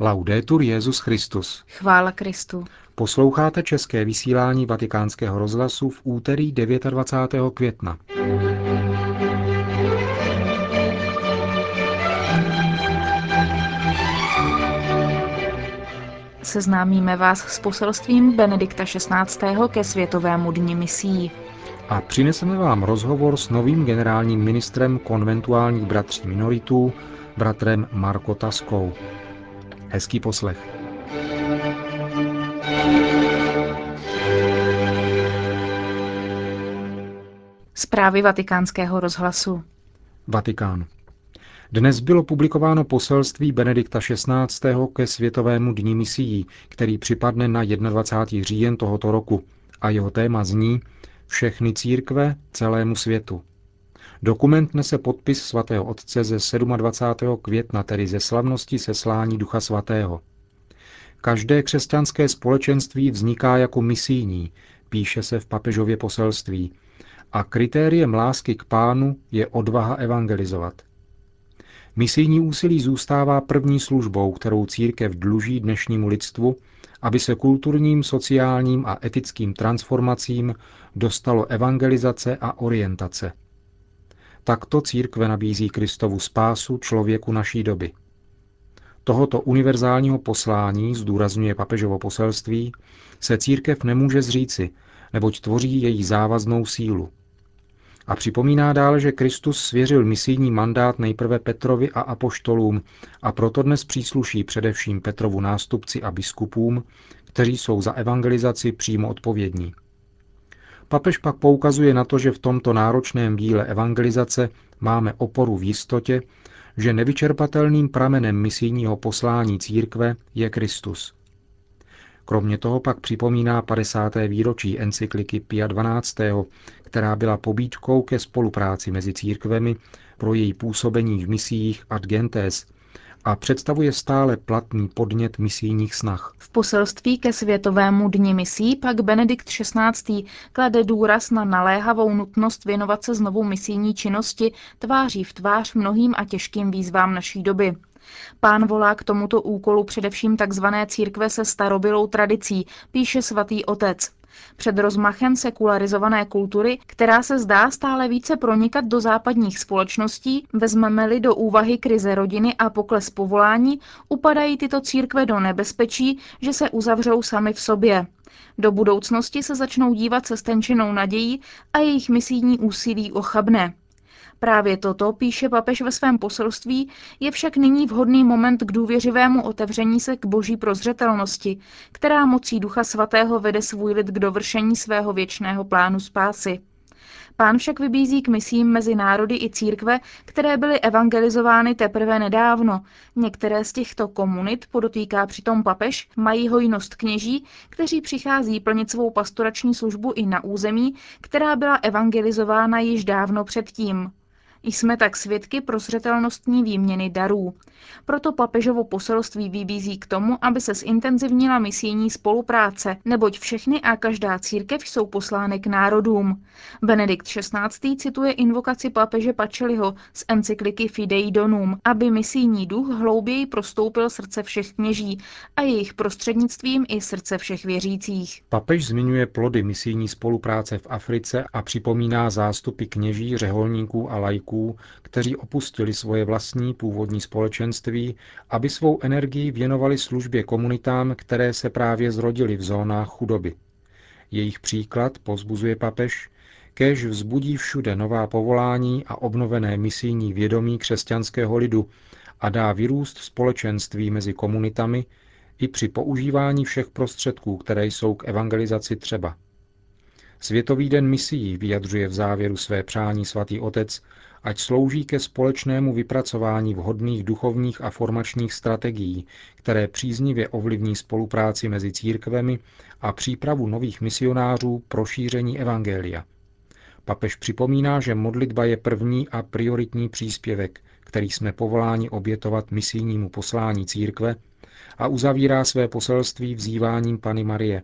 Laudetur Jezus Christus. Chvála Kristu. Posloucháte české vysílání Vatikánského rozhlasu v úterý 29. května. Seznámíme vás s poselstvím Benedikta XVI. ke Světovému dni misí. A přineseme vám rozhovor s novým generálním ministrem konventuálních bratří minoritů, bratrem Marko Taskou. Hezký poslech. Zprávy vatikánského rozhlasu. Vatikán. Dnes bylo publikováno poselství Benedikta XVI. ke Světovému dní misií, který připadne na 21. říjen tohoto roku a jeho téma zní Všechny církve celému světu. Dokument nese podpis svatého otce ze 27. května, tedy ze slavnosti seslání Ducha svatého. Každé křesťanské společenství vzniká jako misijní, píše se v papežově poselství, a kritériem lásky k pánu je odvaha evangelizovat. Misijní úsilí zůstává první službou, kterou církev dluží dnešnímu lidstvu, aby se kulturním, sociálním a etickým transformacím dostalo evangelizace a orientace – Takto církve nabízí Kristovu spásu člověku naší doby. Tohoto univerzálního poslání, zdůrazňuje papežovo poselství, se církev nemůže zříci, neboť tvoří její závaznou sílu. A připomíná dále, že Kristus svěřil misijní mandát nejprve Petrovi a apoštolům a proto dnes přísluší především Petrovu nástupci a biskupům, kteří jsou za evangelizaci přímo odpovědní. Papež pak poukazuje na to, že v tomto náročném díle evangelizace máme oporu v jistotě, že nevyčerpatelným pramenem misijního poslání církve je Kristus. Kromě toho pak připomíná 50. výročí encykliky Pia XII., která byla pobídkou ke spolupráci mezi církvemi pro její působení v misiích ad gentes a představuje stále platný podnět misijních snah. V poselství ke Světovému dni misí pak Benedikt XVI. klade důraz na naléhavou nutnost věnovat se znovu misijní činnosti tváří v tvář mnohým a těžkým výzvám naší doby. Pán volá k tomuto úkolu především tzv. církve se starobylou tradicí, píše svatý otec. Před rozmachem sekularizované kultury, která se zdá stále více pronikat do západních společností, vezmeme-li do úvahy krize rodiny a pokles povolání, upadají tyto církve do nebezpečí, že se uzavřou sami v sobě. Do budoucnosti se začnou dívat se stenčenou nadějí a jejich misijní úsilí ochabne. Právě toto, píše papež ve svém poselství, je však nyní vhodný moment k důvěřivému otevření se k boží prozřetelnosti, která mocí Ducha Svatého vede svůj lid k dovršení svého věčného plánu spásy. Pán však vybízí k misím mezi národy i církve, které byly evangelizovány teprve nedávno. Některé z těchto komunit, podotýká přitom papež, mají hojnost kněží, kteří přichází plnit svou pastorační službu i na území, která byla evangelizována již dávno předtím. Jsme tak svědky prozřetelnostní výměny darů. Proto papežovo poselství vybízí k tomu, aby se zintenzivnila misijní spolupráce, neboť všechny a každá církev jsou poslány k národům. Benedikt XVI. cituje invokaci papeže Pačeliho z encykliky Fidei Donum, aby misijní duch hlouběji prostoupil srdce všech kněží a jejich prostřednictvím i srdce všech věřících. Papež zmiňuje plody misijní spolupráce v Africe a připomíná zástupy kněží, řeholníků a lajků uprchlíků, kteří opustili svoje vlastní původní společenství, aby svou energii věnovali službě komunitám, které se právě zrodily v zónách chudoby. Jejich příklad, pozbuzuje papež, kež vzbudí všude nová povolání a obnovené misijní vědomí křesťanského lidu a dá vyrůst společenství mezi komunitami i při používání všech prostředků, které jsou k evangelizaci třeba. Světový den misií vyjadřuje v závěru své přání svatý otec ať slouží ke společnému vypracování vhodných duchovních a formačních strategií, které příznivě ovlivní spolupráci mezi církvemi a přípravu nových misionářů pro šíření evangelia. Papež připomíná, že modlitba je první a prioritní příspěvek, který jsme povoláni obětovat misijnímu poslání církve a uzavírá své poselství vzýváním Pany Marie,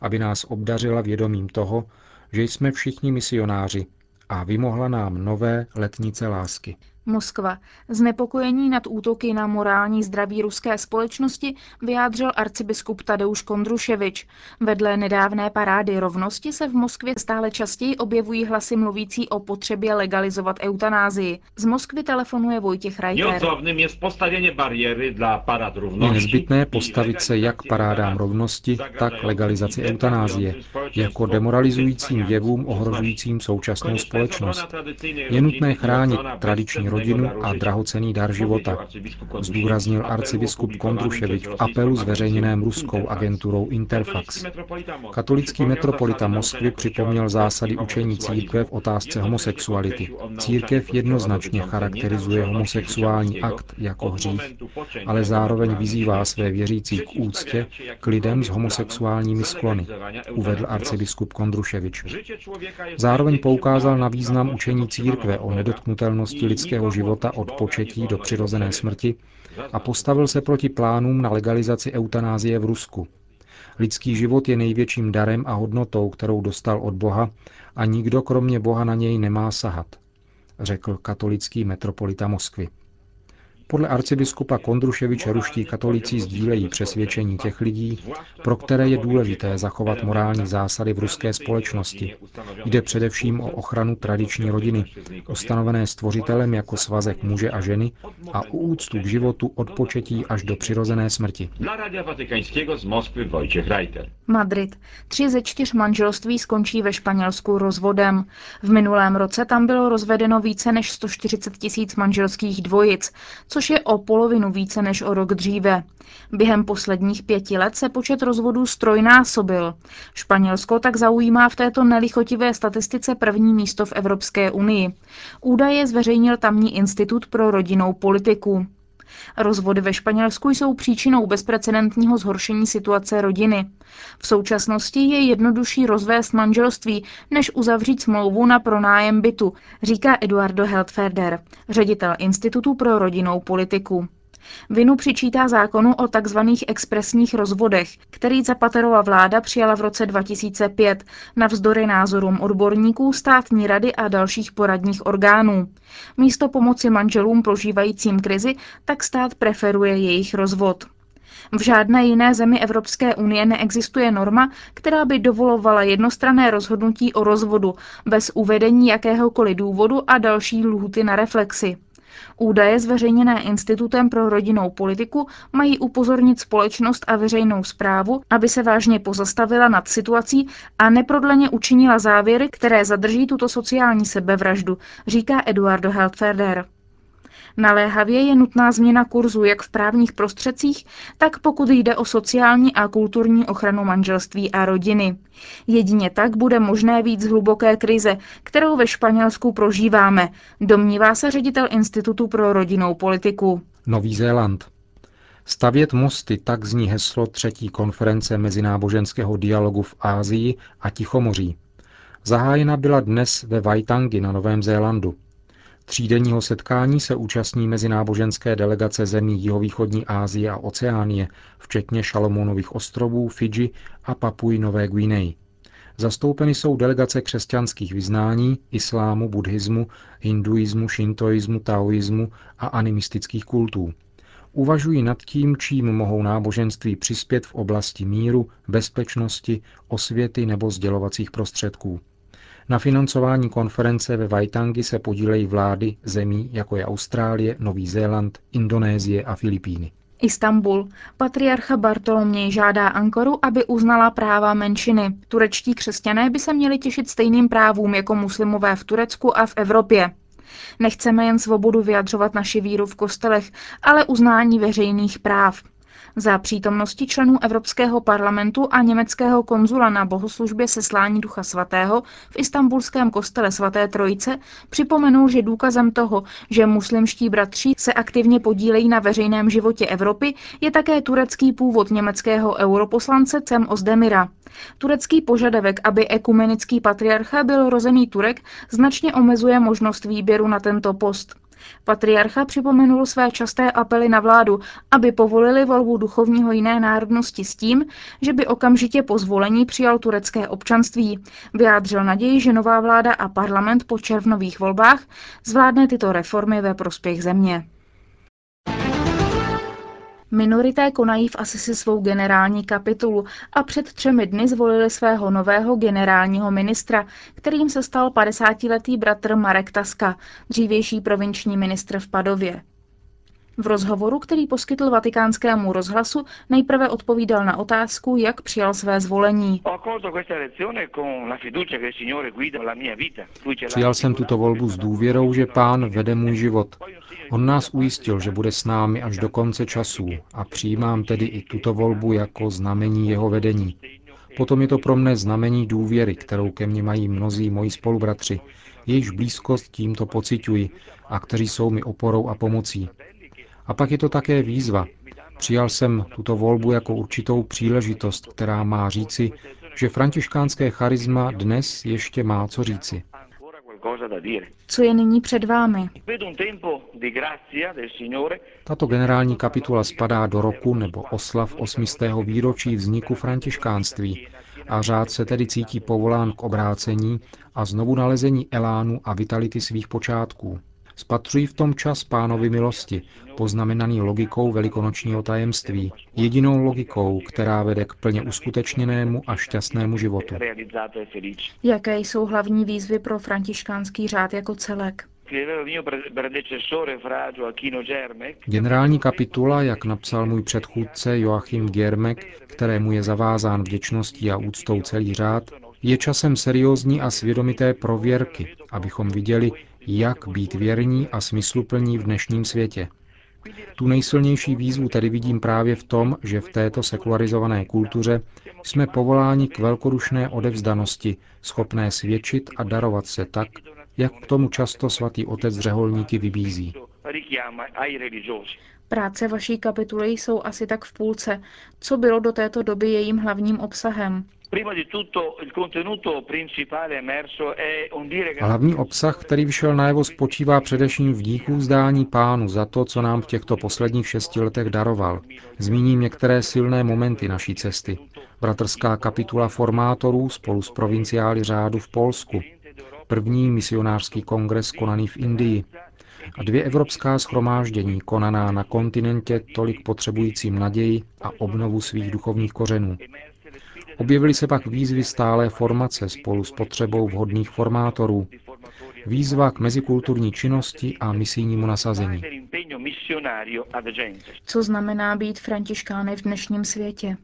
aby nás obdařila vědomím toho, že jsme všichni misionáři a vymohla nám nové letnice lásky. Moskva. Znepokojení nad útoky na morální zdraví ruské společnosti vyjádřil arcibiskup Tadeuš Kondruševič. Vedle nedávné parády rovnosti se v Moskvě stále častěji objevují hlasy mluvící o potřebě legalizovat eutanázii. Z Moskvy telefonuje Vojtěch Reiter. je postavení bariéry dla parad rovnosti. Je nezbytné postavit se jak parádám rovnosti, tak legalizaci eutanázie, jako demoralizujícím jevům ohrožujícím současnou společnost. Je nutné chránit tradiční rodinu a drahocený dar života, zdůraznil arcibiskup Kondruševič v apelu zveřejněném ruskou agenturou Interfax. Katolický metropolita Moskvy připomněl zásady učení církve v otázce homosexuality. Církev jednoznačně charakterizuje homosexuální akt jako hřích, ale zároveň vyzývá své věřící k úctě k lidem s homosexuálními sklony, uvedl arcibiskup Kondruševič. Zároveň poukázal na význam učení církve o nedotknutelnosti lidského lidského života od početí do přirozené smrti a postavil se proti plánům na legalizaci eutanázie v Rusku. Lidský život je největším darem a hodnotou, kterou dostal od Boha a nikdo kromě Boha na něj nemá sahat, řekl katolický metropolita Moskvy. Podle arcibiskupa Kondruševiče ruští katolíci sdílejí přesvědčení těch lidí, pro které je důležité zachovat morální zásady v ruské společnosti. Jde především o ochranu tradiční rodiny, ustanovené stvořitelem jako svazek muže a ženy a o úctu k životu od početí až do přirozené smrti. Madrid. Tři ze čtyř manželství skončí ve Španělsku rozvodem. V minulém roce tam bylo rozvedeno více než 140 tisíc manželských dvojic, což je o polovinu více než o rok dříve. Během posledních pěti let se počet rozvodů strojnásobil. Španělsko tak zaujímá v této nelichotivé statistice první místo v Evropské unii. Údaje zveřejnil tamní Institut pro rodinnou politiku. Rozvody ve Španělsku jsou příčinou bezprecedentního zhoršení situace rodiny. V současnosti je jednodušší rozvést manželství, než uzavřít smlouvu na pronájem bytu, říká Eduardo Heltferder, ředitel Institutu pro rodinnou politiku. Vinu přičítá zákonu o tzv. expresních rozvodech, který Zapaterova vláda přijala v roce 2005 navzdory názorům odborníků, státní rady a dalších poradních orgánů. Místo pomoci manželům prožívajícím krizi tak stát preferuje jejich rozvod. V žádné jiné zemi Evropské unie neexistuje norma, která by dovolovala jednostranné rozhodnutí o rozvodu bez uvedení jakéhokoliv důvodu a další lhuty na reflexi. Údaje zveřejněné Institutem pro rodinnou politiku mají upozornit společnost a veřejnou zprávu, aby se vážně pozastavila nad situací a neprodleně učinila závěry, které zadrží tuto sociální sebevraždu, říká Eduardo Heltferder. Naléhavě je nutná změna kurzu jak v právních prostředcích, tak pokud jde o sociální a kulturní ochranu manželství a rodiny. Jedině tak bude možné víc hluboké krize, kterou ve Španělsku prožíváme, domnívá se ředitel Institutu pro rodinnou politiku. Nový Zéland. Stavět mosty, tak zní heslo třetí konference mezináboženského dialogu v Ázii a Tichomoří. Zahájena byla dnes ve Vaitangi na Novém Zélandu. Třídenního setkání se účastní mezináboženské delegace zemí jihovýchodní Asie a Oceánie, včetně Šalomonových ostrovů, Fidži a Papuji Nové Guinei. Zastoupeny jsou delegace křesťanských vyznání, islámu, buddhismu, hinduismu, šintoismu, taoismu a animistických kultů. Uvažují nad tím, čím mohou náboženství přispět v oblasti míru, bezpečnosti, osvěty nebo sdělovacích prostředků. Na financování konference ve Vajtangi se podílejí vlády zemí, jako je Austrálie, Nový Zéland, Indonésie a Filipíny. Istanbul. Patriarcha Bartoloměj žádá Ankoru, aby uznala práva menšiny. Turečtí křesťané by se měli těšit stejným právům jako muslimové v Turecku a v Evropě. Nechceme jen svobodu vyjadřovat naši víru v kostelech, ale uznání veřejných práv. Za přítomnosti členů Evropského parlamentu a německého konzula na bohoslužbě seslání Ducha Svatého v istambulském kostele svaté Trojice připomenul, že důkazem toho, že muslimští bratři se aktivně podílejí na veřejném životě Evropy, je také turecký původ německého europoslance Cem Ozdemira. Turecký požadavek, aby ekumenický patriarcha byl rozený Turek, značně omezuje možnost výběru na tento post. Patriarcha připomenul své časté apely na vládu, aby povolili volbu duchovního jiné národnosti s tím, že by okamžitě po zvolení přijal turecké občanství. Vyjádřil naději, že nová vláda a parlament po červnových volbách zvládne tyto reformy ve prospěch země. Minorité konají v Asisi svou generální kapitulu a před třemi dny zvolili svého nového generálního ministra, kterým se stal 50-letý bratr Marek Taska, dřívější provinční ministr v Padově. V rozhovoru, který poskytl vatikánskému rozhlasu, nejprve odpovídal na otázku, jak přijal své zvolení. Přijal jsem tuto volbu s důvěrou, že pán vede můj život. On nás ujistil, že bude s námi až do konce časů a přijímám tedy i tuto volbu jako znamení jeho vedení. Potom je to pro mne znamení důvěry, kterou ke mně mají mnozí moji spolubratři, jejichž blízkost tímto pociťuji a kteří jsou mi oporou a pomocí. A pak je to také výzva. Přijal jsem tuto volbu jako určitou příležitost, která má říci, že františkánské charisma dnes ještě má co říci. Co je nyní před vámi? Tato generální kapitula spadá do roku nebo oslav 800. výročí vzniku františkánství a řád se tedy cítí povolán k obrácení a znovu nalezení elánu a vitality svých počátků. Spatřují v tom čas pánovi milosti, poznamenaný logikou velikonočního tajemství, jedinou logikou, která vede k plně uskutečněnému a šťastnému životu. Jaké jsou hlavní výzvy pro františkánský řád jako celek? Generální kapitula, jak napsal můj předchůdce Joachim Giermek, kterému je zavázán vděčností a úctou celý řád, je časem seriózní a svědomité prověrky, abychom viděli, jak být věrní a smysluplní v dnešním světě. Tu nejsilnější výzvu tedy vidím právě v tom, že v této sekularizované kultuře jsme povoláni k velkorušné odevzdanosti, schopné svědčit a darovat se tak, jak k tomu často svatý otec řeholníky vybízí. Práce vaší kapituly jsou asi tak v půlce. Co bylo do této doby jejím hlavním obsahem? Hlavní obsah, který vyšel najevo, spočívá především v díku vzdání pánu za to, co nám v těchto posledních šesti letech daroval. Zmíním některé silné momenty naší cesty. Bratrská kapitula formátorů spolu s provinciály řádu v Polsku, první misionářský kongres konaný v Indii a dvě evropská schromáždění konaná na kontinentě tolik potřebujícím naději a obnovu svých duchovních kořenů. Objevily se pak výzvy stálé formace spolu s potřebou vhodných formátorů, výzva k mezikulturní činnosti a misijnímu nasazení. Co znamená být františkány v dnešním světě?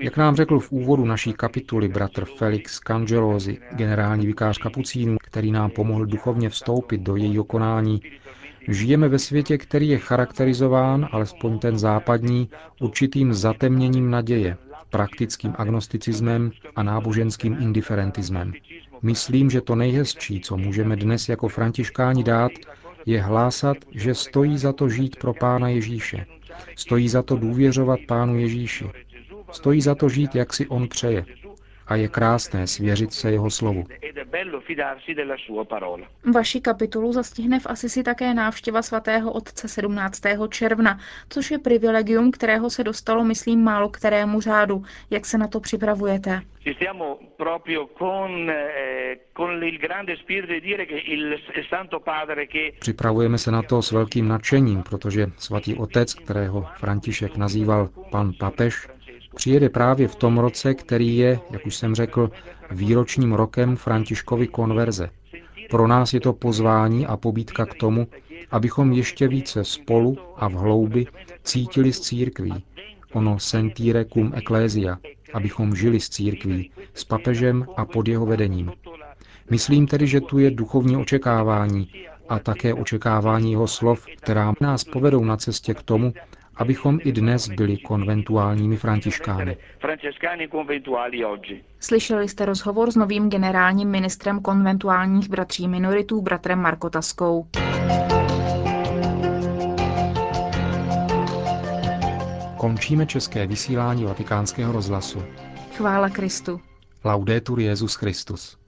Jak nám řekl v úvodu naší kapituly bratr Felix Cangelosi, generální vikář kapucínů, který nám pomohl duchovně vstoupit do jejího konání, Žijeme ve světě, který je charakterizován, alespoň ten západní, určitým zatemněním naděje, praktickým agnosticismem a náboženským indiferentismem. Myslím, že to nejhezčí, co můžeme dnes jako františkáni dát, je hlásat, že stojí za to žít pro Pána Ježíše. Stojí za to důvěřovat Pánu Ježíši. Stojí za to žít, jak si On přeje a je krásné svěřit se jeho slovu. Vaši kapitulu zastihne v Asisi také návštěva svatého otce 17. června, což je privilegium, kterého se dostalo, myslím, málo kterému řádu. Jak se na to připravujete? Připravujeme se na to s velkým nadšením, protože svatý otec, kterého František nazýval pan papež, přijede právě v tom roce, který je, jak už jsem řekl, výročním rokem Františkovy konverze. Pro nás je to pozvání a pobídka k tomu, abychom ještě více spolu a v hloubi cítili s církví, ono sentire cum ecclesia, abychom žili s církví, s papežem a pod jeho vedením. Myslím tedy, že tu je duchovní očekávání a také očekávání jeho slov, která nás povedou na cestě k tomu, abychom i dnes byli konventuálními františkány. Slyšeli jste rozhovor s novým generálním ministrem konventuálních bratří minoritů, bratrem Markotaskou. Končíme české vysílání vatikánského rozhlasu. Chvála Kristu. Laudetur Jezus Christus.